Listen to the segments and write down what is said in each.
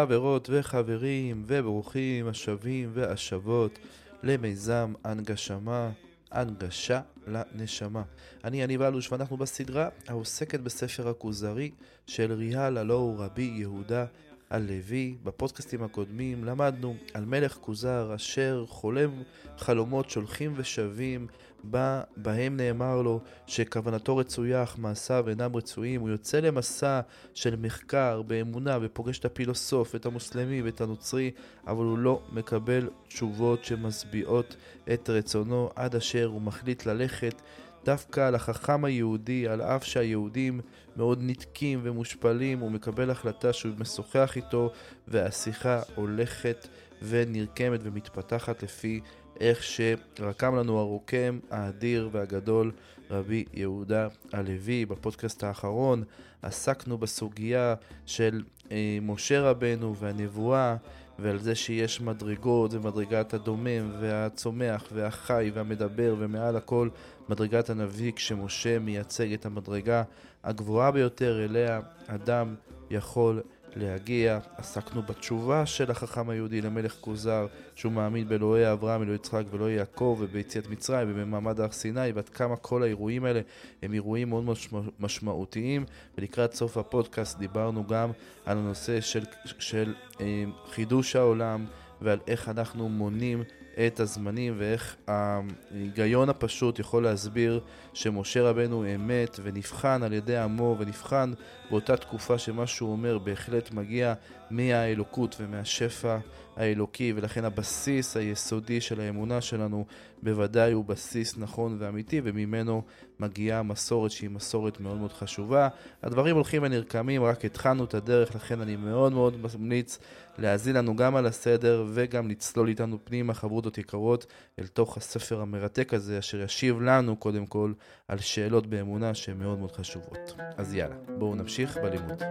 חברות וחברים, וברוכים השבים והשבות למיזם הנגשמה, הנגשה לנשמה. אני יניב אלוש ואנחנו בסדרה העוסקת בספר הכוזרי של ריאל, הלא הוא רבי יהודה הלוי. בפודקאסטים הקודמים למדנו על מלך כוזר אשר חולם חלומות שולחים ושבים בה, בהם נאמר לו שכוונתו רצויה אך מעשיו אינם רצויים, הוא יוצא למסע של מחקר באמונה ופוגש את הפילוסוף, את המוסלמי ואת הנוצרי, אבל הוא לא מקבל תשובות שמשביעות את רצונו עד אשר הוא מחליט ללכת דווקא לחכם היהודי, על אף שהיהודים מאוד נתקים ומושפלים, הוא מקבל החלטה שהוא משוחח איתו והשיחה הולכת ונרקמת ומתפתחת לפי איך שרקם לנו הרוקם האדיר והגדול רבי יהודה הלוי. בפודקאסט האחרון עסקנו בסוגיה של אה, משה רבנו והנבואה ועל זה שיש מדרגות ומדרגת הדומם והצומח והחי והמדבר ומעל הכל מדרגת הנביא כשמשה מייצג את המדרגה הגבוהה ביותר אליה אדם יכול להגיע. עסקנו בתשובה של החכם היהודי למלך כוזר, שהוא מאמין באלוהי אברהם, אלוהי יצחק ואלוהי יעקב, וביציאת מצרים ובמעמד הר סיני, ועד כמה כל האירועים האלה הם אירועים מאוד משמעותיים. ולקראת סוף הפודקאסט דיברנו גם על הנושא של, של אה, חידוש העולם ועל איך אנחנו מונים את הזמנים ואיך ההיגיון הפשוט יכול להסביר שמשה רבנו אמת ונבחן על ידי עמו ונבחן באותה תקופה שמה שהוא אומר בהחלט מגיע מהאלוקות ומהשפע האלוקי ולכן הבסיס היסודי של האמונה שלנו בוודאי הוא בסיס נכון ואמיתי וממנו מגיעה מסורת שהיא מסורת מאוד מאוד חשובה. הדברים הולכים ונרקמים, רק התחלנו את הדרך, לכן אני מאוד מאוד ממליץ להאזין לנו גם על הסדר וגם לצלול איתנו פנימה, חברותות יקרות, אל תוך הספר המרתק הזה, אשר ישיב לנו קודם כל על שאלות באמונה שהן מאוד מאוד חשובות. אז יאללה, בואו נמשיך בלימוד.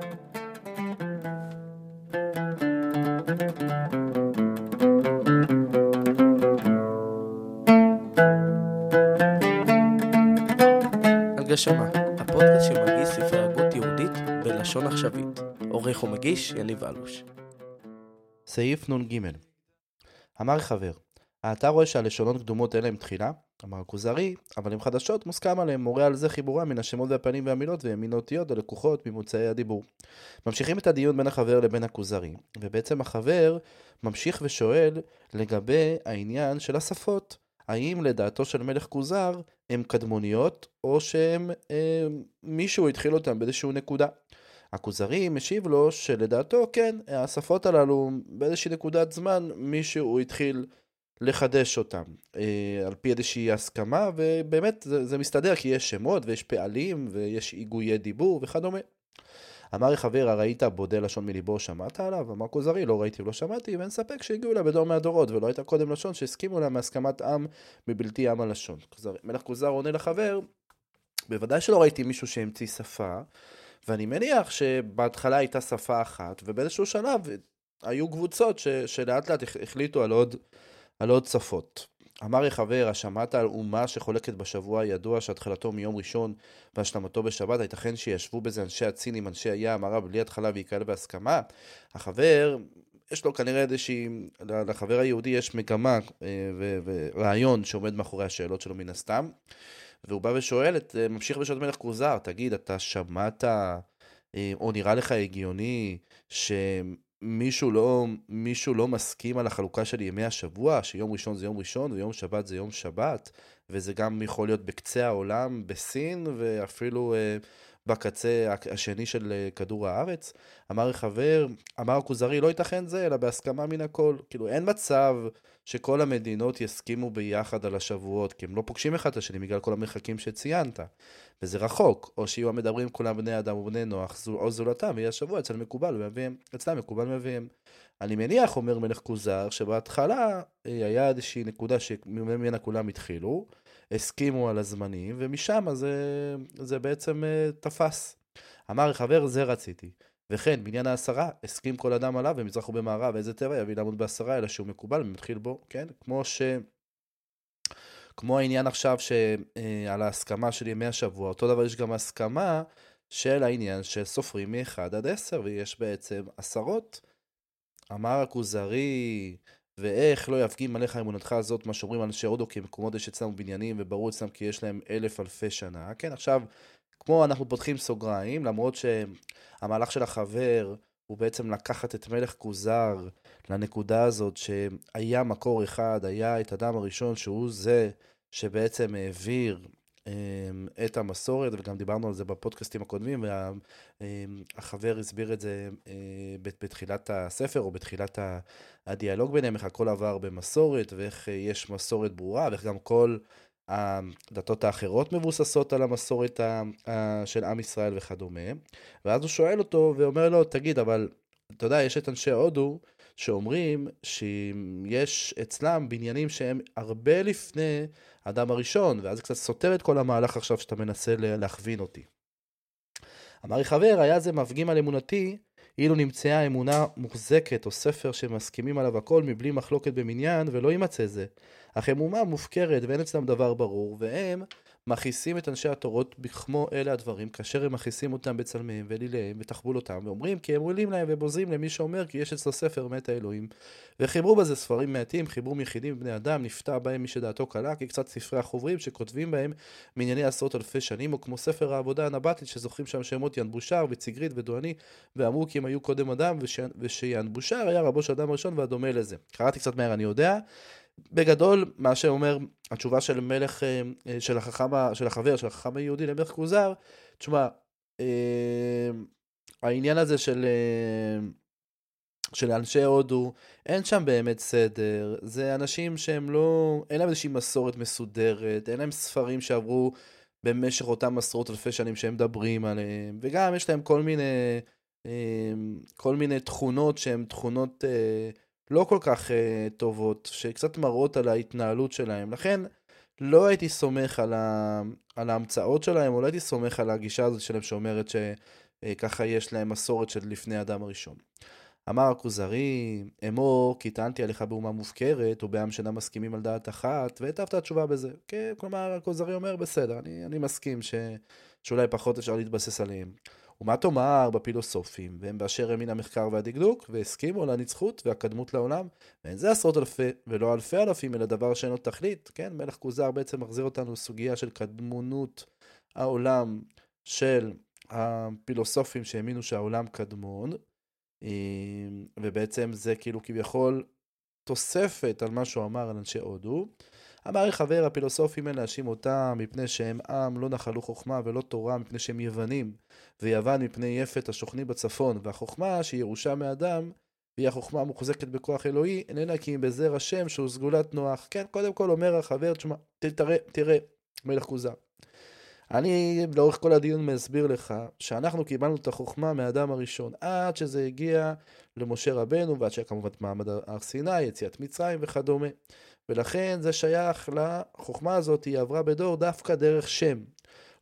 הגשמה, הפודקאסט שמגיש ספרי הגות יהודית בלשון עכשווית. עורך ומגיש יניב אלוש. סעיף נ"ג אמר חבר, אתה רואה שהלשונות קדומות אין להם תחילה? אמר הכוזרי, אבל הם חדשות מוסכם עליהם, מורה על זה חיבורם מן השמות והפנים והמילות והן מן האותיות הלקוחות ממוצאי הדיבור. ממשיכים את הדיון בין החבר לבין הכוזרי, ובעצם החבר ממשיך ושואל לגבי העניין של השפות. האם לדעתו של מלך כוזר הם קדמוניות, או שהם אה, מישהו התחיל אותם באיזושהי נקודה. הכוזרי משיב לו שלדעתו כן, השפות הללו באיזושהי נקודת זמן מישהו התחיל לחדש אותם אה, על פי איזושהי הסכמה ובאמת זה, זה מסתדר כי יש שמות ויש פעלים ויש היגויי דיבור וכדומה. אמר החבר, הראית בודה לשון מליבו, שמעת עליו? אמר כוזרי, לא ראיתי ולא שמעתי, ואין ספק שהגיעו לה בדור מהדורות, ולא הייתה קודם לשון שהסכימו לה מהסכמת עם מבלתי עם הלשון. מלך כוזר עונה לחבר, בוודאי שלא ראיתי מישהו שהמציא שפה, ואני מניח שבהתחלה הייתה שפה אחת, ובאיזשהו שלב היו קבוצות ש, שלאט לאט החליטו על עוד, על עוד שפות. אמר יחבר, השמעת על אומה שחולקת בשבוע הידוע שהתחלתו מיום ראשון והשלמתו בשבת, הייתכן שישבו בזה אנשי הצינים, אנשי הים, הרב, בלי התחלה ויקהל בהסכמה? החבר, יש לו כנראה איזושהי, לחבר היהודי יש מגמה אה, ורעיון שעומד מאחורי השאלות שלו מן הסתם. והוא בא ושואל, את, אה, ממשיך את מלך כוזר, תגיד, אתה שמעת, אה, או נראה לך הגיוני, ש... מישהו לא, מישהו לא מסכים על החלוקה של ימי השבוע, שיום ראשון זה יום ראשון ויום שבת זה יום שבת, וזה גם יכול להיות בקצה העולם, בסין, ואפילו אה, בקצה השני של אה, כדור הארץ. אמר חבר, אמר הכוזרי, לא ייתכן זה, אלא בהסכמה מן הכל. כאילו, אין מצב שכל המדינות יסכימו ביחד על השבועות, כי הם לא פוגשים אחד את השני בגלל כל המרחקים שציינת. וזה רחוק, או שיהיו המדברים כולם בני אדם ובני נוח, או זולתם, ויהיה השבוע אצל מקובל ומביאים, אצלם מקובל ומביאים. אני מניח, אומר מלך כוזר, שבהתחלה אה, היה איזושהי נקודה שממנה כולם התחילו, הסכימו על הזמנים, ומשם זה, זה בעצם אה, תפס. אמר חבר, זה רציתי. וכן, בעניין העשרה, הסכים כל אדם עליו במזרח ובמערב, איזה טבע יביא לעמוד בעשרה, אלא שהוא מקובל ומתחיל בו, כן? כמו ש... כמו העניין עכשיו שעל ההסכמה של ימי השבוע, אותו דבר יש גם הסכמה של העניין שסופרים מ-1 עד 10, ויש בעצם עשרות. אמר הכוזרי, ואיך לא יפגים עליך אמונתך הזאת, מה שאומרים אנשי הודו, כי מקומות יש אצלנו בניינים, וברור אצלם כי יש להם אלף אלפי שנה. כן, עכשיו, כמו אנחנו פותחים סוגריים, למרות שהמהלך של החבר הוא בעצם לקחת את מלך כוזר לנקודה הזאת שהיה מקור אחד, היה את אדם הראשון שהוא זה שבעצם העביר אמ, את המסורת, וגם דיברנו על זה בפודקאסטים הקודמים, והחבר אמ, הסביר את זה אה, בתחילת הספר או בתחילת הדיאלוג ביניהם, איך הכל עבר במסורת, ואיך יש מסורת ברורה, ואיך גם כל הדתות האחרות מבוססות על המסורת של עם ישראל וכדומה. ואז הוא שואל אותו ואומר לו, תגיד, אבל אתה יודע, יש את אנשי הודו שאומרים שיש אצלם בניינים שהם הרבה לפני האדם הראשון, ואז זה קצת סותר את כל המהלך עכשיו שאתה מנסה להכווין אותי. אמר לי חבר, היה זה מפגים על אמונתי, אילו נמצאה אמונה מוחזקת או ספר שמסכימים עליו הכל מבלי מחלוקת במניין, ולא יימצא זה. אך אמונה מופקרת ואין אצלם דבר ברור, והם מכעיסים את אנשי התורות בכמו אלה הדברים, כאשר הם מכעיסים אותם בצלמיהם ואליליהם ותחבולותם, ואומרים כי הם עולים להם ובוזים למי שאומר כי יש אצלו ספר מת האלוהים. וחיברו בזה ספרים מעטים, חיברו יחידים בני אדם, נפתע בהם מי שדעתו קלה, כי קצת ספרי החוברים שכותבים בהם מענייני עשרות אלפי שנים, או כמו ספר העבודה הנבטית שזוכרים שם שמות ינבושר וציגרית ודואני, ואמרו כי הם היו קודם אדם, וש... ושיינבושר היה רבו של אדם ראשון והדומה לזה. קראתי קצת מהר, אני יודע. בגדול, מה שאומר, התשובה של מלך, אה, אה, של החכם, של החבר, של החכם היהודי למלך כוזר, תשמע, אה, העניין הזה של, של אנשי הודו, אין שם באמת סדר, זה אנשים שהם לא, אין להם איזושהי מסורת מסודרת, אין להם ספרים שעברו במשך אותם עשרות אלפי שנים שהם מדברים עליהם, וגם יש להם כל מיני, כל מיני תכונות שהן תכונות לא כל כך uh, טובות, שקצת מראות על ההתנהלות שלהם. לכן לא הייתי סומך על, ה... על ההמצאות שלהם, או לא הייתי סומך על הגישה הזאת שלהם שאומרת שככה uh, יש להם מסורת של לפני האדם הראשון. אמר הכוזרי, אמור, כי טענתי עליך באומה מופקרת, ובעם שאינם מסכימים על דעת אחת, והטבת התשובה בזה. כן, כלומר, הכוזרי אומר, בסדר, אני, אני מסכים ש... שאולי פחות אפשר להתבסס עליהם. ומה תאמר בפילוסופים, והם באשר הם המחקר והדקדוק, והסכימו על הנצחות והקדמות לעולם, ואין זה עשרות אלפי ולא אלפי אלפים, אלא דבר שאין לו תכלית, כן? מלך כוזר בעצם מחזיר אותנו לסוגיה של קדמונות העולם של הפילוסופים שהאמינו שהעולם קדמון, ובעצם זה כאילו כביכול תוספת על מה שהוא אמר על אנשי הודו. אמר חבר הפילוסופים אין להאשים אותם מפני שהם עם לא נחלו חוכמה ולא תורה מפני שהם יוונים ויוון מפני יפת השוכנים בצפון. והחוכמה שהיא ירושה מאדם והיא החוכמה המוחזקת בכוח אלוהי איננה כי אם בזר השם שהוא סגולת נוח. כן קודם כל אומר החבר תשמע תראה תראה מלך כוזר אני לאורך כל הדיון מסביר לך שאנחנו קיבלנו את החוכמה מהאדם הראשון עד שזה הגיע למשה רבנו ועד שהיה כמובן מעמד הר סיני, יציאת מצרים וכדומה. ולכן זה שייך לחוכמה הזאת, היא עברה בדור דווקא דרך שם.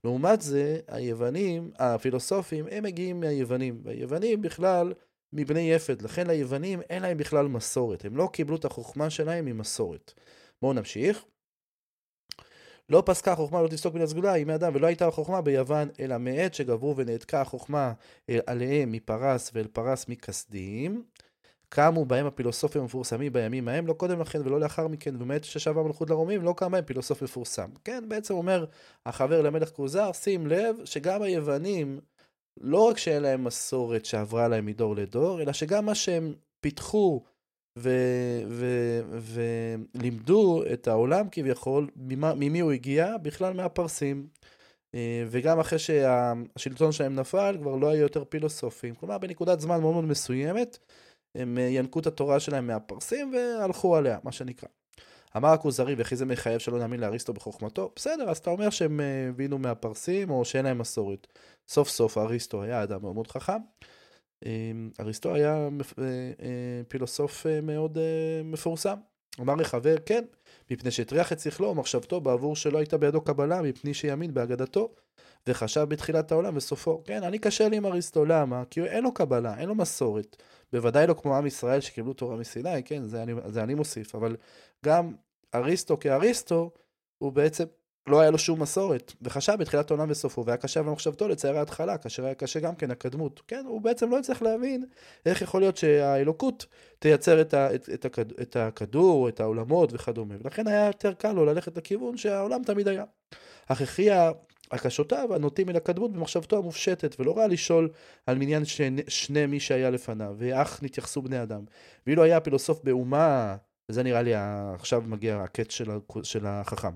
לעומת זה, היוונים, הפילוסופים, הם מגיעים מהיוונים, והיוונים בכלל מבני יפת, לכן ליוונים אין להם בכלל מסורת, הם לא קיבלו את החוכמה שלהם ממסורת. בואו נמשיך. לא פסקה החוכמה לא תפסוק מן הסגולה היא מאדם ולא הייתה החוכמה ביוון אלא מעת שגברו ונעתקה החוכמה עליהם מפרס ואל פרס מכסדים קמו בהם הפילוסופים המפורסמים בימים ההם, לא קודם לכן ולא לאחר מכן, ובאמת ששבה המלכות לרומים, לא קם בהם פילוסוף מפורסם. כן, בעצם אומר החבר למלך כוזר, שים לב שגם היוונים, לא רק שאין להם מסורת שעברה להם מדור לדור, אלא שגם מה שהם פיתחו ולימדו את העולם כביכול, ממה, ממי הוא הגיע? בכלל מהפרסים. אה, וגם אחרי שהשלטון שלהם נפל, כבר לא היו יותר פילוסופים. כלומר, בנקודת זמן מאוד מאוד מסוימת, הם אה, ינקו את התורה שלהם מהפרסים והלכו עליה, מה שנקרא. אמר הכוזרי, וכי זה מחייב שלא נאמין לאריסטו בחוכמתו? בסדר, אז אתה אומר שהם אה, הבינו מהפרסים או שאין להם מסורת. סוף סוף אריסטו היה אדם מאוד מאוד חכם. אמ, אריסטו היה אה, פילוסוף מאוד מפורסם. אמר לחבר, כן, מפני שהטריח את שכלו ומחשבתו בעבור שלא הייתה בידו קבלה, מפני שיאמין באגדתו, וחשב בתחילת העולם וסופו. כן, אני קשה לי עם אריסטו, למה? כי אין לו קבלה, אין לו מסורת. בוודאי לא כמו עם ישראל שקיבלו תורה מסיני, כן, זה אני, זה אני מוסיף, אבל גם אריסטו כאריסטו, הוא בעצם לא היה לו שום מסורת, וחשב בתחילת העולם וסופו, והיה קשה במחשבתו לצייר ההתחלה, כאשר היה קשה גם כן הקדמות. כן, הוא בעצם לא הצליח להבין איך יכול להיות שהאלוקות תייצר את, ה, את, את, הכד, את הכדור, את העולמות וכדומה, ולכן היה יותר קל לו ללכת לכיוון שהעולם תמיד היה. אך הכריע הקשותיו הנוטים אל הקדמות במחשבתו המופשטת, ולא ראה לשאול על מניין שני, שני מי שהיה לפניו, ואך נתייחסו בני אדם. ואילו היה הפילוסוף באומה, וזה נראה לי עכשיו מגיע הקץ של, החכם.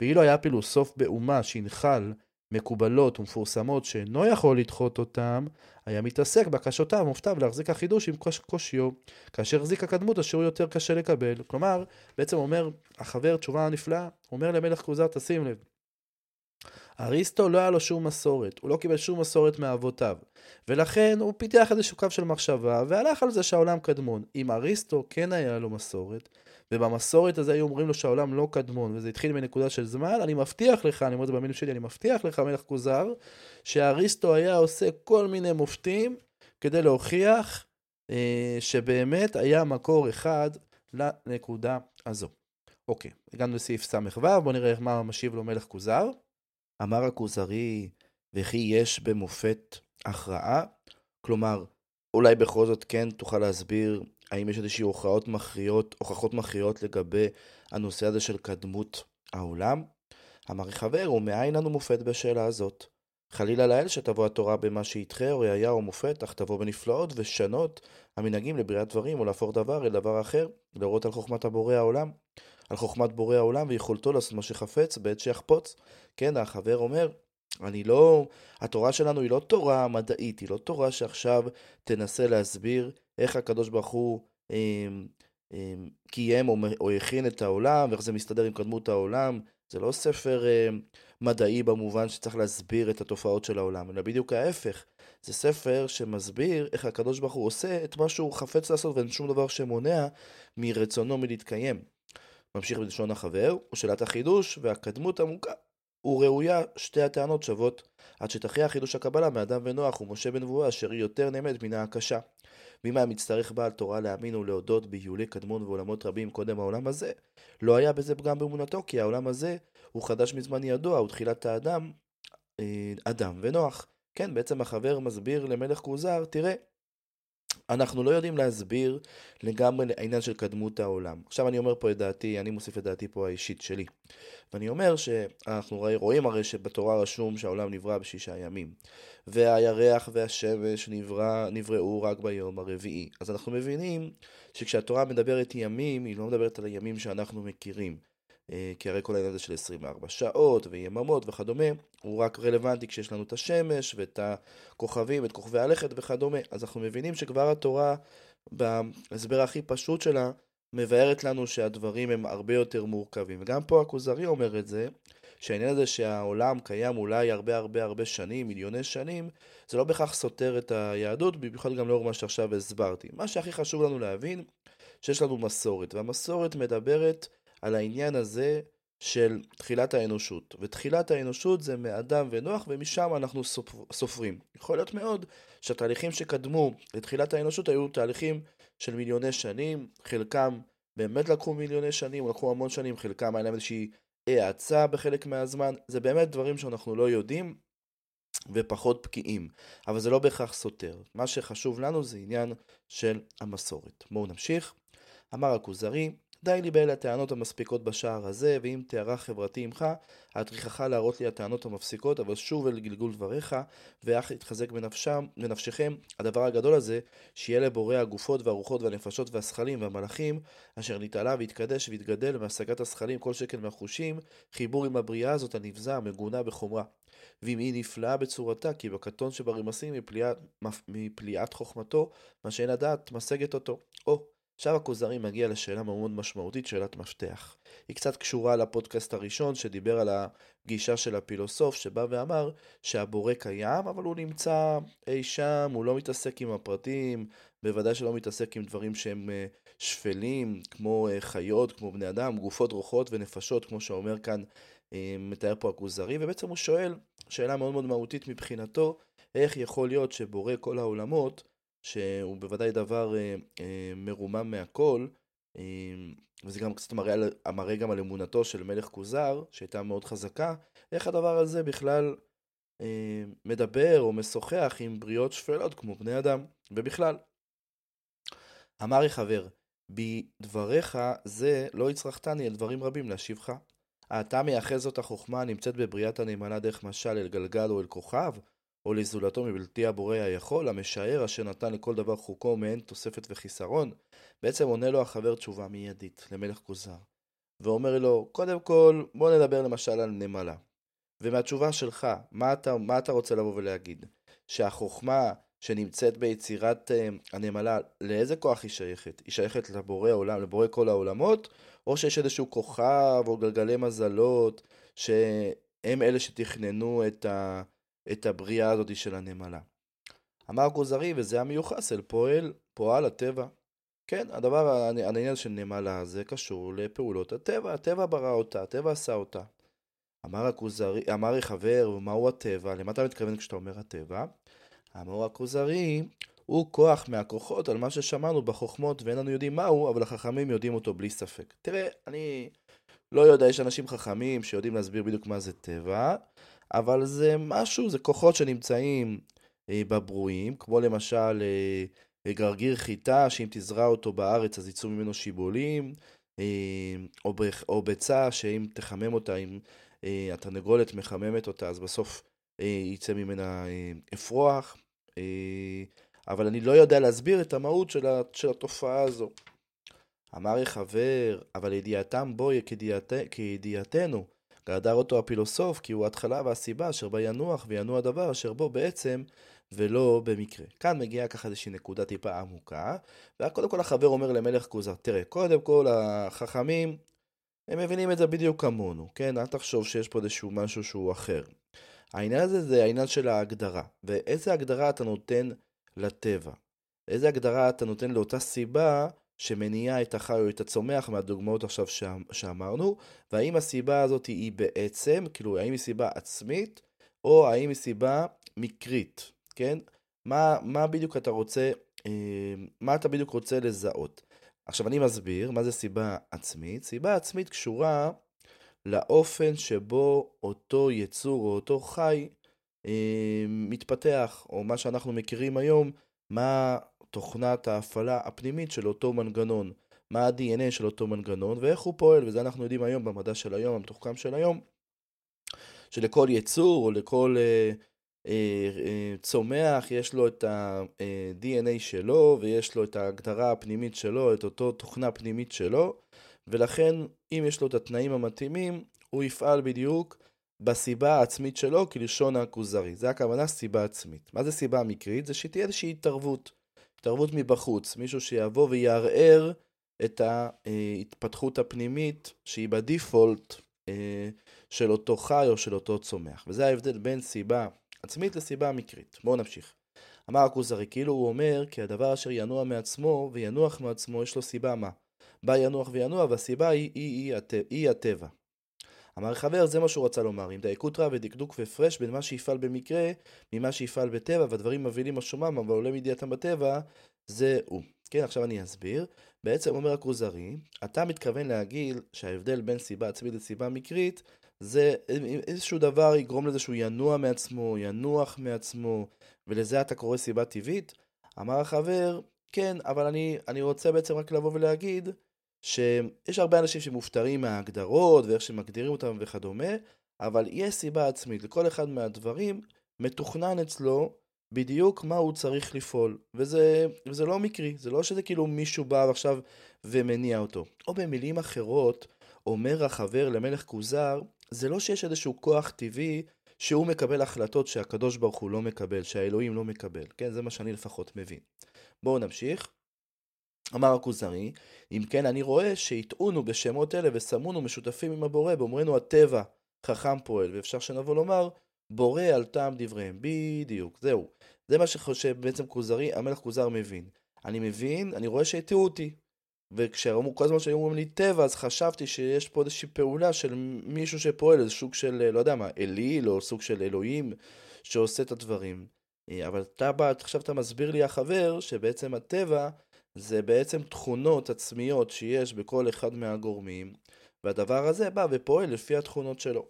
ואילו היה פילוסוף באומה שינחל מקובלות ומפורסמות שאינו יכול לדחות אותם, היה מתעסק בקשותיו ומופתיו להחזיק החידוש עם קושיו, כאשר החזיק הקדמות אשר הוא יותר קשה לקבל. כלומר, בעצם אומר החבר תשובה נפלאה, אומר למלך כוזר, תשים לב, אריסטו לא היה לו שום מסורת, הוא לא קיבל שום מסורת מאבותיו, ולכן הוא פיתח איזשהו קו של מחשבה והלך על זה שהעולם קדמון. אם אריסטו כן היה לו מסורת, ובמסורת הזה היו אומרים לו שהעולם לא קדמון, וזה התחיל מנקודה של זמן, אני מבטיח לך, אני אומר את זה במילים שלי, אני מבטיח לך, מלך כוזר, שאריסטו היה עושה כל מיני מופתים כדי להוכיח אה, שבאמת היה מקור אחד לנקודה הזו. אוקיי, הגענו לסעיף ס"ו, בואו נראה מה משיב לו מלך כוזר. אמר הכוזרי, וכי יש במופת הכרעה? כלומר, אולי בכל זאת כן תוכל להסביר האם יש איזושהי הוכחות מכריעות, הוכחות מכריעות לגבי הנושא הזה של קדמות העולם? אמר חבר, ומאין לנו מופת בשאלה הזאת? חלילה לאל שתבוא התורה במה שידחה או ראייה או מופת, אך תבוא בנפלאות ושונות המנהגים לבריאת דברים או להפוך דבר אל דבר אחר, להורות על חוכמת הבורא העולם. על חוכמת בורא העולם ויכולתו לעשות מה שחפץ בעת שיחפוץ. כן, החבר אומר, אני לא, התורה שלנו היא לא תורה מדעית, היא לא תורה שעכשיו תנסה להסביר איך הקדוש ברוך הוא אה, אה, קיים או, או הכין את העולם, ואיך זה מסתדר עם קדמות העולם. זה לא ספר אה, מדעי במובן שצריך להסביר את התופעות של העולם, אלא בדיוק ההפך. זה ספר שמסביר איך הקדוש ברוך הוא עושה את מה שהוא חפץ לעשות ואין שום דבר שמונע מרצונו מלהתקיים. ממשיך בלשון החבר, ושאלת החידוש והקדמות עמוקה וראויה שתי הטענות שוות, עד שתכריע חידוש הקבלה מאדם ונוח ומשה בנבואה אשר היא יותר נאמדת מן הקשה. ממה מצטרך בעל תורה להאמין ולהודות ביולי קדמון ועולמות רבים קודם העולם הזה, לא היה בזה פגם באמונתו, כי העולם הזה הוא חדש מזמן ידוע, הוא תחילת האדם, אה, אדם ונוח. כן, בעצם החבר מסביר למלך כוזר, תראה, אנחנו לא יודעים להסביר לגמרי העניין של קדמות העולם. עכשיו אני אומר פה את דעתי, אני מוסיף את דעתי פה האישית שלי. ואני אומר שאנחנו רואים הרי שבתורה רשום שהעולם נברא בשישה ימים. והירח והשמש נברא, נבראו רק ביום הרביעי. אז אנחנו מבינים שכשהתורה מדברת ימים, היא לא מדברת על הימים שאנחנו מכירים. אה, כי הרי כל העניין הזה של 24 שעות ויממות וכדומה, הוא רק רלוונטי כשיש לנו את השמש ואת הכוכבים, את כוכבי הלכת וכדומה. אז אנחנו מבינים שכבר התורה, בהסבר הכי פשוט שלה, מבארת לנו שהדברים הם הרבה יותר מורכבים. וגם פה הכוזרי אומר את זה, שהעניין הזה שהעולם קיים אולי הרבה הרבה הרבה שנים, מיליוני שנים, זה לא בהכרח סותר את היהדות, במיוחד גם לאור מה שעכשיו הסברתי. מה שהכי חשוב לנו להבין, שיש לנו מסורת, והמסורת מדברת על העניין הזה של תחילת האנושות. ותחילת האנושות זה מאדם ונוח, ומשם אנחנו סופרים. יכול להיות מאוד שהתהליכים שקדמו לתחילת האנושות היו תהליכים של מיליוני שנים, חלקם באמת לקחו מיליוני שנים, לקחו המון שנים, חלקם היה להם איזושהי האצה בחלק מהזמן, זה באמת דברים שאנחנו לא יודעים ופחות בקיאים, אבל זה לא בהכרח סותר. מה שחשוב לנו זה עניין של המסורת. בואו נמשיך. אמר הכוזרי, די לי באלה הטענות המספיקות בשער הזה, ואם תיארך חברתי עמך, אטריחך להראות לי הטענות המפסיקות, אבל שוב אל גלגול דבריך, ואך יתחזק בנפשם, בנפשכם הדבר הגדול הזה, שיהיה לבורא הגופות והרוחות והנפשות והשכלים והמלאכים, אשר נתעלה ויתקדש ויתגדל בהשגת השכלים כל שקל מהחושים, חיבור עם הבריאה הזאת הנבזה, המגונה בחומרה. ואם היא נפלאה בצורתה, כי בקטון שברימסים מפליאת, מפליאת חוכמתו, מה שאין הדעת, משגת אותו. או, עכשיו הכוזרי מגיע לשאלה מאוד משמעותית, שאלת מפתח. היא קצת קשורה לפודקאסט הראשון שדיבר על הגישה של הפילוסוף, שבא ואמר שהבורא קיים, אבל הוא נמצא אי שם, הוא לא מתעסק עם הפרטים, בוודאי שלא מתעסק עם דברים שהם אה, שפלים, כמו אה, חיות, כמו בני אדם, גופות, רוחות ונפשות, כמו שאומר כאן, אה, מתאר פה הכוזרי, ובעצם הוא שואל שאלה מאוד מאוד מהותית מבחינתו, איך יכול להיות שבורא כל העולמות, שהוא בוודאי דבר אה, אה, מרומם מהכל, אה, וזה גם קצת מראה, מראה גם על אמונתו של מלך כוזר, שהייתה מאוד חזקה, איך הדבר הזה בכלל אה, מדבר או משוחח עם בריות שפלות כמו בני אדם, ובכלל. אמר יחבר, בדבריך זה לא הצרכתני על דברים רבים להשיבך. אתה מייחס זאת החוכמה הנמצאת בבריאת הנאמנה דרך משל אל גלגל או אל כוכב, או לזולתו מבלתי הבורא היכול, המשער אשר נתן לכל דבר חוקו מעין תוספת וחיסרון, בעצם עונה לו החבר תשובה מיידית למלך כוזר, ואומר לו, קודם כל, בוא נדבר למשל על נמלה. ומהתשובה שלך, מה אתה, מה אתה רוצה לבוא ולהגיד? שהחוכמה שנמצאת ביצירת uh, הנמלה, לאיזה כוח היא שייכת? היא שייכת לבורא העולם, לבורא כל העולמות, או שיש איזשהו כוכב או גלגלי מזלות שהם אלה שתכננו את, ה, את הבריאה הזאת של הנמלה. אמר כוזרי, וזה המיוחס אל פועל, פועל הטבע. כן, הדבר, העניין של נמלה זה קשור לפעולות הטבע, הטבע ברא אותה, הטבע עשה אותה. אמר הכוזרי, אמר החבר, מהו הטבע? למה אתה מתכוון כשאתה אומר הטבע? אמר הכוזרי, הוא כוח מהכוחות על מה ששמענו בחוכמות ואין לנו יודעים מהו, אבל החכמים יודעים אותו בלי ספק. תראה, אני לא יודע, יש אנשים חכמים שיודעים להסביר בדיוק מה זה טבע, אבל זה משהו, זה כוחות שנמצאים אה, בברואים, כמו למשל אה, גרגיר חיטה, שאם תזרע אותו בארץ אז יצאו ממנו שיבולים, אה, או, בח, או ביצה שאם תחמם אותה, אם אה, התרנגולת מחממת אותה, אז בסוף אה, יצא ממנה אה, אפרוח. אה, אבל אני לא יודע להסביר את המהות של, של התופעה הזו. אמר החבר, אבל ידיעתם בו כידיעת, כידיעתנו, גדר אותו הפילוסוף, כי הוא התחלה והסיבה אשר בה ינוח וינוע דבר אשר בו בעצם ולא במקרה. כאן מגיעה ככה איזושהי נקודה טיפה עמוקה, וקודם כל החבר אומר למלך כוזר, תראה, קודם כל החכמים, הם מבינים את זה בדיוק כמונו, כן? אל תחשוב שיש פה איזשהו משהו שהוא אחר. העניין הזה זה העניין של ההגדרה, ואיזה הגדרה אתה נותן לטבע. איזה הגדרה אתה נותן לאותה סיבה שמניעה את החי או את הצומח מהדוגמאות עכשיו שאמרנו, והאם הסיבה הזאת היא בעצם, כאילו האם היא סיבה עצמית, או האם היא סיבה מקרית, כן? מה, מה בדיוק אתה רוצה, אה, מה אתה בדיוק רוצה לזהות? עכשיו אני מסביר מה זה סיבה עצמית. סיבה עצמית קשורה לאופן שבו אותו יצור או אותו חי אה, מתפתח, או מה שאנחנו מכירים היום, מה תוכנת ההפעלה הפנימית של אותו מנגנון, מה ה-DNA של אותו מנגנון ואיך הוא פועל, וזה אנחנו יודעים היום במדע של היום, המתוחכם של היום, שלכל יצור או לכל אה, אה, אה, צומח יש לו את ה-DNA שלו ויש לו את ההגדרה הפנימית שלו, את אותו תוכנה פנימית שלו, ולכן אם יש לו את התנאים המתאימים, הוא יפעל בדיוק בסיבה העצמית שלו כלשון הכוזרי. זה הכוונה סיבה עצמית. מה זה סיבה מקרית? זה שתהיה איזושהי התערבות. התערבות מבחוץ, מישהו שיבוא ויערער את ההתפתחות הפנימית שהיא בדיפולט אה, של אותו חי או של אותו צומח. וזה ההבדל בין סיבה עצמית לסיבה מקרית. בואו נמשיך. אמר הכוזרי, כאילו הוא אומר, כי הדבר אשר ינוע מעצמו וינוח מעצמו, יש לו סיבה מה? בא ינוח וינוע, והסיבה היא, היא, היא, היא, היא הטבע. אמר חבר, זה מה שהוא רצה לומר, עם דייקותרא ודקדוק והפרש בין מה שיפעל במקרה ממה שיפעל בטבע, והדברים מבהילים השומם, אבל עולה מידיעתם בטבע, זה הוא. כן, עכשיו אני אסביר. בעצם אומר הכוזרי, אתה מתכוון להגיד שההבדל בין סיבה עצמית לסיבה מקרית, זה איזשהו דבר יגרום לזה שהוא ינוע מעצמו, ינוח מעצמו, ולזה אתה קורא סיבה טבעית? אמר החבר, כן, אבל אני, אני רוצה בעצם רק לבוא ולהגיד שיש הרבה אנשים שמופטרים מההגדרות ואיך שמגדירים אותם וכדומה, אבל יש סיבה עצמית. לכל אחד מהדברים מתוכנן אצלו בדיוק מה הוא צריך לפעול. וזה, וזה לא מקרי, זה לא שזה כאילו מישהו בא עכשיו ומניע אותו. או במילים אחרות, אומר החבר למלך כוזר, זה לא שיש איזשהו כוח טבעי שהוא מקבל החלטות שהקדוש ברוך הוא לא מקבל, שהאלוהים לא מקבל. כן, זה מה שאני לפחות מבין. בואו נמשיך. אמר הכוזרי, אם כן אני רואה שהטעונו בשמות אלה ושמונו משותפים עם הבורא, באומרנו הטבע חכם פועל, ואפשר שנבוא לומר, בורא על טעם דבריהם. בדיוק, זהו. זה מה שחושב בעצם כוזרי, המלך כוזר מבין. אני מבין, אני רואה שהטעו אותי. וכשאמרו כל הזמן שהיו אומרים לי טבע, אז חשבתי שיש פה איזושהי פעולה של מישהו שפועל, איזה סוג של, לא יודע מה, אליל, או סוג של אלוהים שעושה את הדברים. אבל אתה בא, עכשיו אתה מסביר לי החבר, שבעצם הטבע זה בעצם תכונות עצמיות שיש בכל אחד מהגורמים, והדבר הזה בא ופועל לפי התכונות שלו.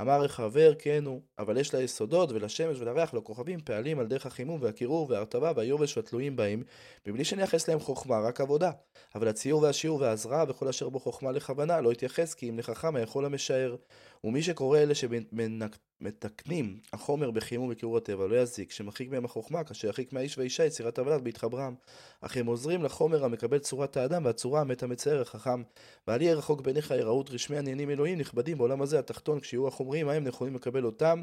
אמר החבר, כן הוא, אבל יש לה יסודות ולשמש ולריח ולכוכבים פעלים על דרך החימום והקירור וההרטבה והיובש והתלויים בהם, מבלי שנייחס להם חוכמה, רק עבודה. אבל הציור והשיעור וההזרעה וכל אשר בו חוכמה לכוונה לא יתייחס כי אם לחכם היכול המשער. ומי שקורא אלה שמתקנים החומר בחימום וקירור הטבע לא יזיק, שמרחיק מהם החוכמה, כאשר ירחיק מהאיש והאישה יצירת הוולד בהתחברם. אך הם עוזרים לחומר המקבל צורת האדם והצורה המת המצער החכם. ואל יהיה רחוק בעיניך יראות רשמי עניינים אלוהים נכבדים בעולם הזה התחתון, כשיהיו החומריים ההם נכונים לקבל אותם.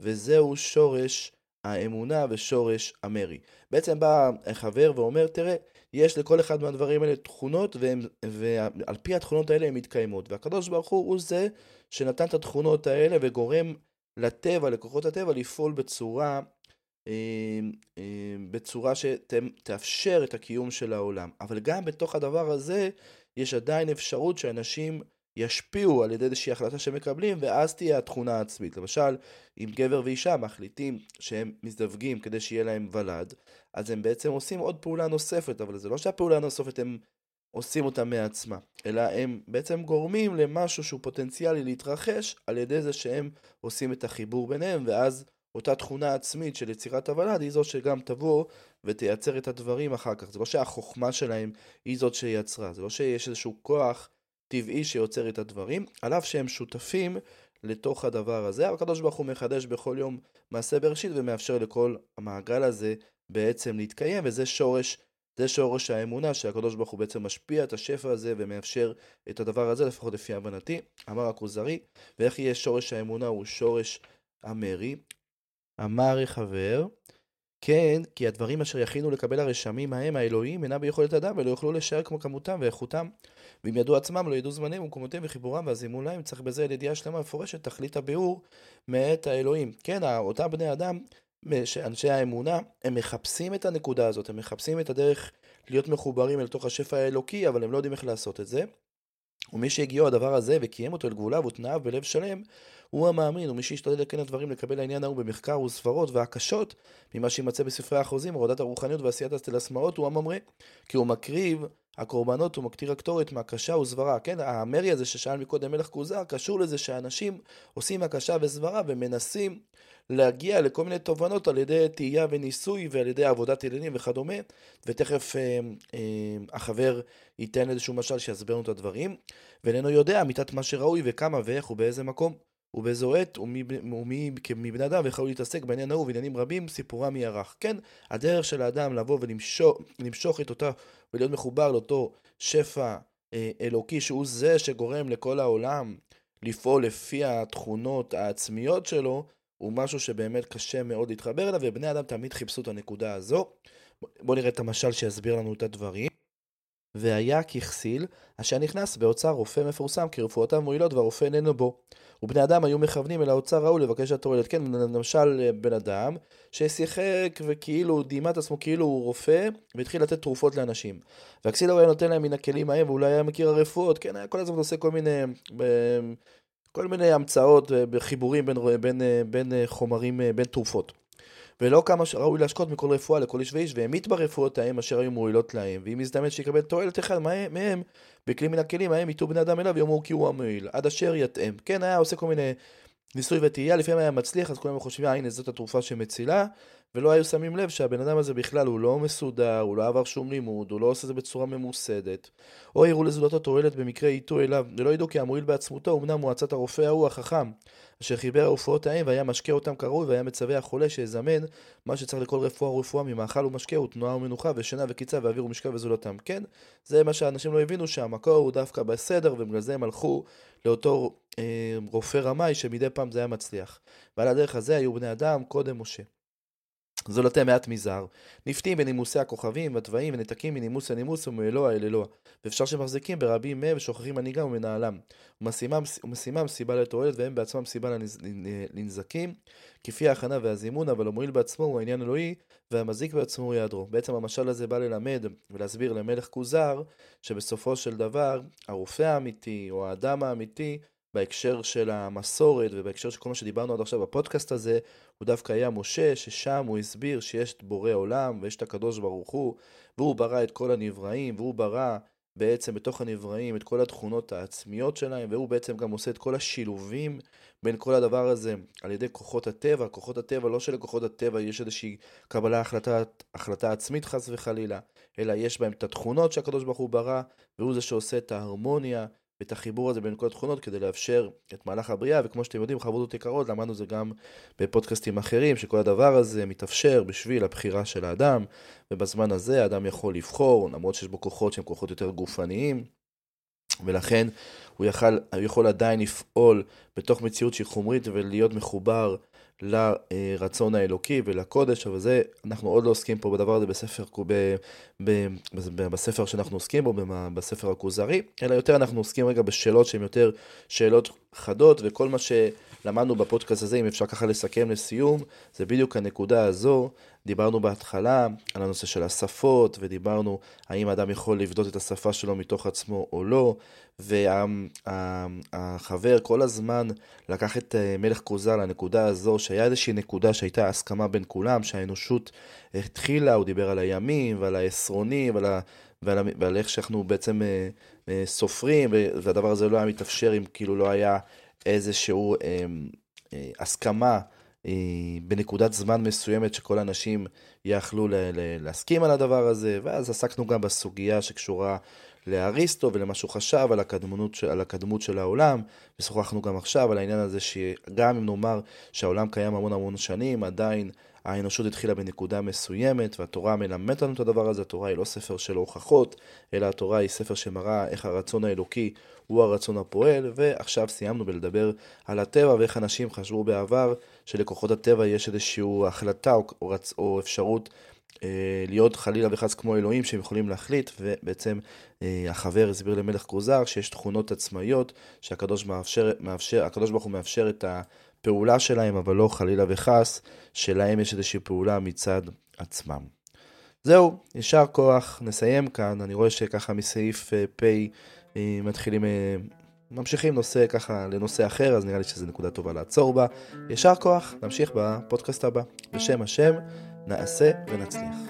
וזהו שורש האמונה ושורש המרי. בעצם בא חבר ואומר, תראה, יש לכל אחד מהדברים האלה תכונות, והם, ועל פי התכונות האלה הן מתקיימות. והקדוש ברוך הוא הוא זה שנתן את התכונות האלה וגורם לטבע, לכוחות הטבע, לפעול בצורה, אה, אה, בצורה שתאפשר את הקיום של העולם. אבל גם בתוך הדבר הזה יש עדיין אפשרות שאנשים ישפיעו על ידי איזושהי החלטה שהם מקבלים, ואז תהיה התכונה העצמית. למשל, אם גבר ואישה מחליטים שהם מזדווגים כדי שיהיה להם ולד, אז הם בעצם עושים עוד פעולה נוספת, אבל זה לא שהפעולה הנוספת הם עושים אותה מעצמה, אלא הם בעצם גורמים למשהו שהוא פוטנציאלי להתרחש על ידי זה שהם עושים את החיבור ביניהם, ואז אותה תכונה עצמית של יצירת הוולד היא זאת שגם תבוא ותייצר את הדברים אחר כך. זה לא שהחוכמה שלהם היא זאת שיצרה, זה לא שיש איזשהו כוח טבעי שיוצר את הדברים, על אף שהם שותפים לתוך הדבר הזה. הקדוש ברוך הוא מחדש בכל יום מעשה בראשית ומאפשר לכל המעגל הזה בעצם להתקיים, וזה שורש, זה שורש האמונה שהקדוש ברוך הוא בעצם משפיע את השפע הזה ומאפשר את הדבר הזה, לפחות לפי הבנתי. אמר הכוזרי, ואיך יהיה שורש האמונה הוא שורש המרי. אמר חבר, כן, כי הדברים אשר יכינו לקבל הרשמים ההם האלוהים אינם ביכולת אדם ולא יוכלו לשער כמו כמותם ואיכותם. ואם ידעו עצמם לא ידעו זמנים ומקומותיהם וחיבורם והזימון להם, צריך בזה ידיעה שלמה מפורשת תכלית הביאור מאת האלוהים. כן, אותם בני אדם, אנשי האמונה, הם מחפשים את הנקודה הזאת, הם מחפשים את הדרך להיות מחוברים אל תוך השפע האלוקי, אבל הם לא יודעים איך לעשות את זה. ומי שהגיעו הדבר הזה וקיים אותו אל גבוליו ותנאיו בלב שלם, הוא המאמין, ומי שישתדל לקן הדברים לקבל העניין ההוא במחקר וסברות והקשות, ממה שימצא בספרי החוזים, הורדת הרוחניות ועשיית הסטלסמאות, הוא הממרה. כי הוא מקריב הקורבנות, הוא מקטיר הקטורת מהקשה וסברה. כן, המרי הזה ששאל מקודם מלך כוזר, קשור לזה שאנשים עושים הקשה וסברה ומנסים להגיע לכל מיני תובנות על ידי תהייה וניסוי ועל ידי עבודת ילדים וכדומה, ותכף אה, אה, החבר ייתן איזשהו משל שיסביר לנו את הדברים, ואיננו יודע אמיתת מה שראוי וכמה ואיך ובאיזה מקום. ובאיזו עת ומי, מבני אדם יכול להתעסק בעניין ההוא ועניינים רבים, סיפורם יארך. כן, הדרך של האדם לבוא ולמשוך את אותה ולהיות מחובר לאותו שפע אה, אלוקי שהוא זה שגורם לכל העולם לפעול לפי התכונות העצמיות שלו, הוא משהו שבאמת קשה מאוד להתחבר אליו, ובני אדם תמיד חיפשו את הנקודה הזו. בואו נראה את המשל שיסביר לנו את הדברים. והיה ככסיל, אשר נכנס באוצר רופא מפורסם, כי רפואותיו מועילות והרופא איננו בו. ובני אדם היו מכוונים אל האוצר ההוא לבקש התועלת. כן, למשל בן אדם ששיחק וכאילו דימה את עצמו כאילו הוא רופא, והתחיל לתת תרופות לאנשים. והכסיל היה נותן להם מן הכלים ההם, ואולי היה מכיר הרפואות, כן, היה כל הזמן עושה כל מיני... כל מיני המצאות וחיבורים בין, בין, בין חומרים, בין תרופות. ולא כמה שראוי להשקות מכל רפואה לכל איש ואיש, והמית ברפואות ההם אשר היו מועילות להם, ואם יזדמן שיקבל תועלת אחד מהם, בכלי מן הכלים ההם ייטו בני אדם אליו ויאמרו כי הוא המועיל, עד אשר יתאם. כן, היה עושה כל מיני ניסוי וטעייה, לפעמים היה מצליח, אז כולם חושבים, אה, הנה זאת התרופה שמצילה, ולא היו שמים לב שהבן אדם הזה בכלל הוא לא מסודר, הוא לא עבר שום לימוד, הוא לא עושה זה בצורה ממוסדת. או יראו לזולתו תועלת במקרה ייטו אליו, ולא ידעו כי המועיל בעצמותו, אמנם הוא עצת הרופא ההוא החכם, אשר חיבר הרפואות ההם והיה משקה אותם כראוי, והיה מצווה החולה שיזמן מה שצריך לכל רפואה ורפואה ממאכל ומשקה ותנועה ומנוחה ושינה וקיצה ואוויר ומשקל וזולתם. כן, זה מה שאנשים לא הבינו שהמקור הוא דווקא בסדר, ובגלל זה הם הלכו לאותו אה, רופא רמאי שמדי פעם זה היה מצליח. ועל הדרך הזה היו בני אדם קודם משה. זולתי מעט מזער, נפתים בנימוסי הכוכבים, והתוואים, ונתקים מנימוס לנימוס ומאלוה אל אלוה. ואפשר שמחזיקים ברבים מהם ושוכחים מנהיגם ומנהלם. ומשימם סיבה לתועלת, והם בעצמם סיבה לנזקים, כפי ההכנה והזימון, אבל המועיל בעצמו הוא העניין אלוהי, והמזיק בעצמו הוא יעדרו. בעצם המשל הזה בא ללמד ולהסביר למלך כוזר, שבסופו של דבר, הרופא האמיתי, או האדם האמיתי, בהקשר של המסורת ובהקשר של כל מה שדיברנו עד עכשיו בפודקאסט הזה, הוא דווקא היה משה, ששם הוא הסביר שיש את בורא עולם ויש את הקדוש ברוך הוא, והוא ברא את כל הנבראים, והוא ברא בעצם בתוך הנבראים את כל התכונות העצמיות שלהם, והוא בעצם גם עושה את כל השילובים בין כל הדבר הזה על ידי כוחות הטבע. כוחות הטבע, לא שלכוחות הטבע יש איזושהי קבלה, החלטה, החלטה עצמית חס וחלילה, אלא יש בהם את התכונות שהקדוש ברוך הוא ברא, והוא זה שעושה את ההרמוניה ואת החיבור הזה בין כל התכונות כדי לאפשר את מהלך הבריאה, וכמו שאתם יודעים, חברות יקרות, למדנו זה גם בפודקאסטים אחרים, שכל הדבר הזה מתאפשר בשביל הבחירה של האדם, ובזמן הזה האדם יכול לבחור, למרות שיש בו כוחות שהם כוחות יותר גופניים, ולכן הוא יכול, הוא יכול עדיין לפעול בתוך מציאות שהיא חומרית ולהיות מחובר לרצון האלוקי ולקודש, אבל זה, אנחנו עוד לא עוסקים פה בדבר הזה בספר, ב, ב, ב, בספר שאנחנו עוסקים בו, בספר הכוזרי, אלא יותר אנחנו עוסקים רגע בשאלות שהן יותר שאלות חדות, וכל מה שלמדנו בפודקאסט הזה, אם אפשר ככה לסכם לסיום, זה בדיוק הנקודה הזו. דיברנו בהתחלה על הנושא של השפות, ודיברנו האם האדם יכול לבדות את השפה שלו מתוך עצמו או לא, והחבר כל הזמן לקח את אה, מלך כוזר לנקודה הזו, שהיה איזושהי נקודה שהייתה הסכמה בין כולם, שהאנושות התחילה, הוא דיבר על הימים ועל העשרונים ועל, ה, ועל, ועל איך שאנחנו בעצם אה, אה, סופרים, והדבר הזה לא היה מתאפשר אם כאילו לא היה איזשהו הסכמה. בנקודת זמן מסוימת שכל האנשים יכלו להסכים על הדבר הזה, ואז עסקנו גם בסוגיה שקשורה לאריסטו ולמה שהוא חשב על הקדמות, על הקדמות של העולם, ושוחחנו גם עכשיו על העניין הזה שגם אם נאמר שהעולם קיים המון המון שנים, עדיין האנושות התחילה בנקודה מסוימת, והתורה מלמדת לנו את הדבר הזה, התורה היא לא ספר של הוכחות, אלא התורה היא ספר שמראה איך הרצון האלוקי הוא הרצון הפועל, ועכשיו סיימנו בלדבר על הטבע ואיך אנשים חשבו בעבר שלכוחות הטבע יש איזושהי החלטה או, או, או אפשרות להיות חלילה וחס כמו אלוהים שהם יכולים להחליט, ובעצם אה, החבר הסביר למלך כרוזר שיש תכונות עצמאיות שהקדוש מאפשר, מאפשר, ברוך הוא מאפשר את הפעולה שלהם, אבל לא חלילה וחס, שלהם יש איזושהי פעולה מצד עצמם. זהו, יישר כוח, נסיים כאן, אני רואה שככה מסעיף אה, פ' מתחילים, ממשיכים נושא ככה לנושא אחר, אז נראה לי שזו נקודה טובה לעצור בה. יישר כוח, נמשיך בפודקאסט הבא. בשם השם. נעשה ונצליח.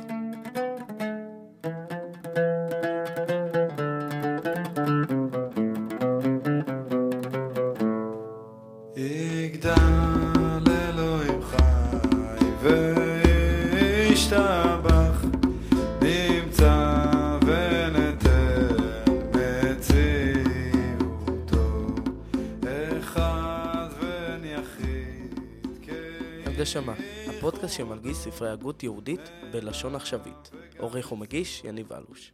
שמלגיש ספרי הגות יהודית בלשון עכשווית. עורך ומגיש יניב אלוש.